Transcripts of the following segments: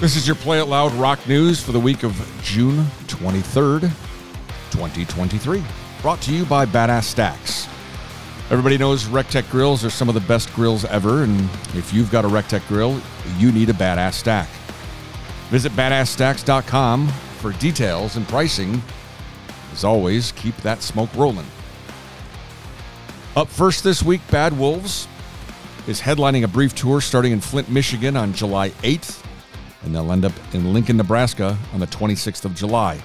This is your Play It Loud rock news for the week of June 23rd, 2023. Brought to you by Badass Stacks. Everybody knows Recteq grills are some of the best grills ever, and if you've got a Recteq grill, you need a Badass Stack. Visit badassstacks.com for details and pricing. As always, keep that smoke rolling. Up first this week, Bad Wolves is headlining a brief tour starting in Flint, Michigan on July 8th, and they'll end up in Lincoln, Nebraska on the 26th of July.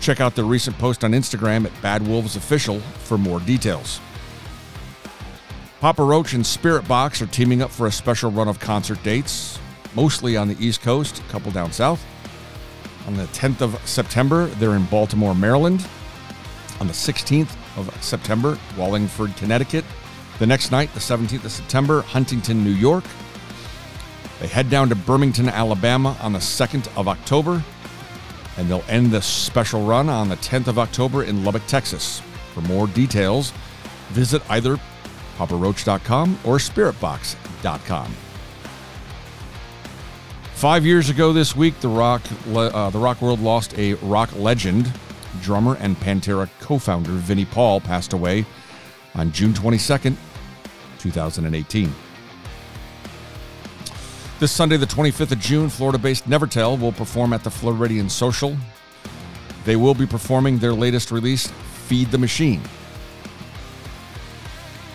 Check out their recent post on Instagram at Bad Wolves Official for more details. Papa Roach and Spiritbox are teaming up for a special run of concert dates, mostly on the East Coast, a couple down south. On the 10th of September, they're in Baltimore, Maryland. On the 16th of September, Wallingford, Connecticut. The next night, the 17th of September, Huntington, New York. They head down to Birmingham, Alabama on the 2nd of October, and they'll end the special run on the 10th of October in Lubbock, Texas. For more details, visit either paparoach.com or spiritbox.com. Five years ago this week, the rock uh, the rock world lost a rock legend, drummer and Pantera co-founder Vinnie Paul passed away on June 22nd, 2018. This Sunday, the 25th of June, Florida-based Nevertel will perform at the Floridian Social. They will be performing their latest release, Feed the Machine.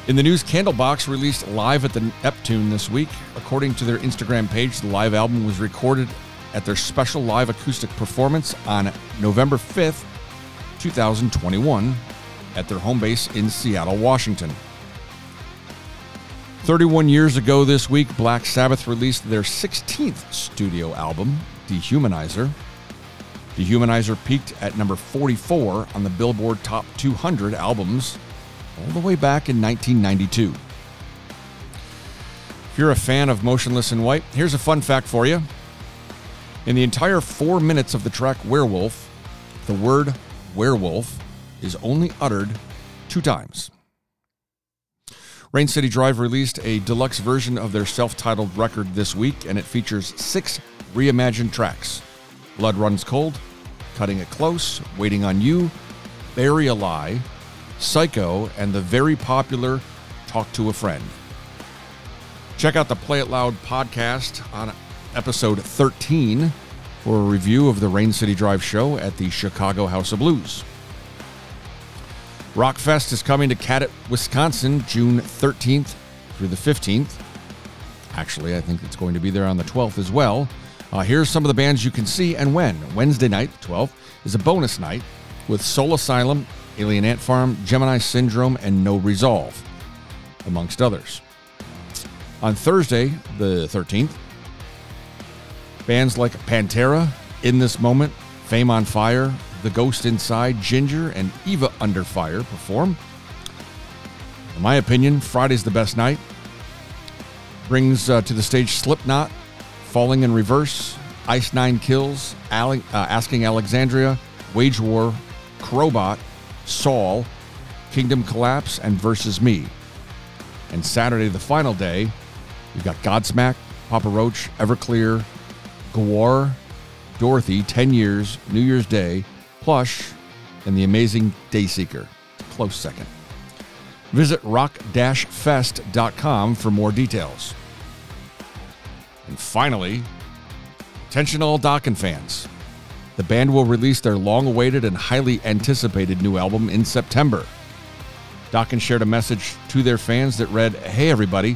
In the news, Candlebox released live at the Neptune this week. According to their Instagram page, the live album was recorded at their special live acoustic performance on November 5th, 2021, at their home base in Seattle, Washington. 31 years ago this week, Black Sabbath released their 16th studio album, Dehumanizer. Dehumanizer peaked at number 44 on the Billboard Top 200 albums all the way back in 1992. If you're a fan of Motionless in White, here's a fun fact for you. In the entire four minutes of the track Werewolf, the word werewolf is only uttered two times. Rain City Drive released a deluxe version of their self titled record this week, and it features six reimagined tracks Blood Runs Cold, Cutting It Close, Waiting on You, Bury a Lie, Psycho, and the very popular Talk to a Friend. Check out the Play It Loud podcast on episode 13 for a review of the Rain City Drive show at the Chicago House of Blues. Rockfest is coming to Cadott, Wisconsin, June 13th through the 15th. Actually, I think it's going to be there on the 12th as well. Uh, here's some of the bands you can see and when. Wednesday night, the 12th, is a bonus night with Soul Asylum Alien Ant Farm, Gemini Syndrome, and No Resolve, amongst others. On Thursday, the 13th, bands like Pantera, In This Moment, Fame on Fire, The Ghost Inside, Ginger, and Eva Under Fire perform. In my opinion, Friday's the best night. Brings uh, to the stage Slipknot, Falling in Reverse, Ice Nine Kills, Ale- uh, Asking Alexandria, Wage War, Crobot, Saul, Kingdom Collapse, and Versus Me. And Saturday, the final day, we've got Godsmack, Papa Roach, Everclear, Gwar, Dorothy, 10 Years, New Year's Day, Plush, and the amazing Dayseeker. Close second. Visit rock-fest.com for more details. And finally, attention all Dokken fans. The band will release their long awaited and highly anticipated new album in September. Dokken shared a message to their fans that read Hey, everybody.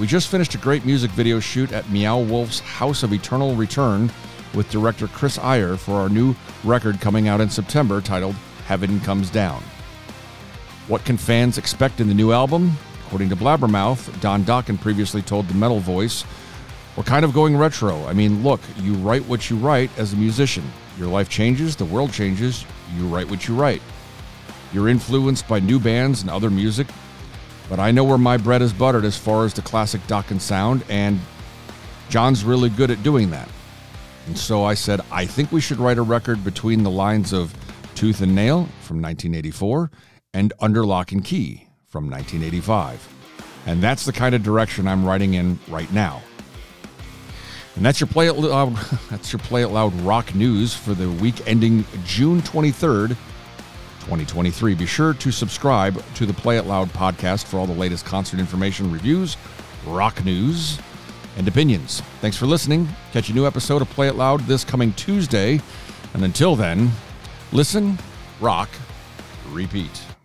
We just finished a great music video shoot at Meow Wolf's House of Eternal Return with director Chris Iyer for our new record coming out in September titled Heaven Comes Down. What can fans expect in the new album? According to Blabbermouth, Don Dokken previously told the Metal Voice we're kind of going retro. I mean, look, you write what you write as a musician. Your life changes, the world changes, you write what you write. You're influenced by new bands and other music, but I know where my bread is buttered as far as the classic Dokken sound, and John's really good at doing that. And so I said, I think we should write a record between the lines of Tooth and Nail from 1984 and Under Lock and Key from 1985. And that's the kind of direction I'm writing in right now. And that's your play it loud. Um, that's your play it loud rock news for the week ending June 23rd, 2023. Be sure to subscribe to the Play It Loud podcast for all the latest concert information, reviews, rock news, and opinions. Thanks for listening. Catch a new episode of Play It Loud this coming Tuesday. And until then, listen, rock, repeat.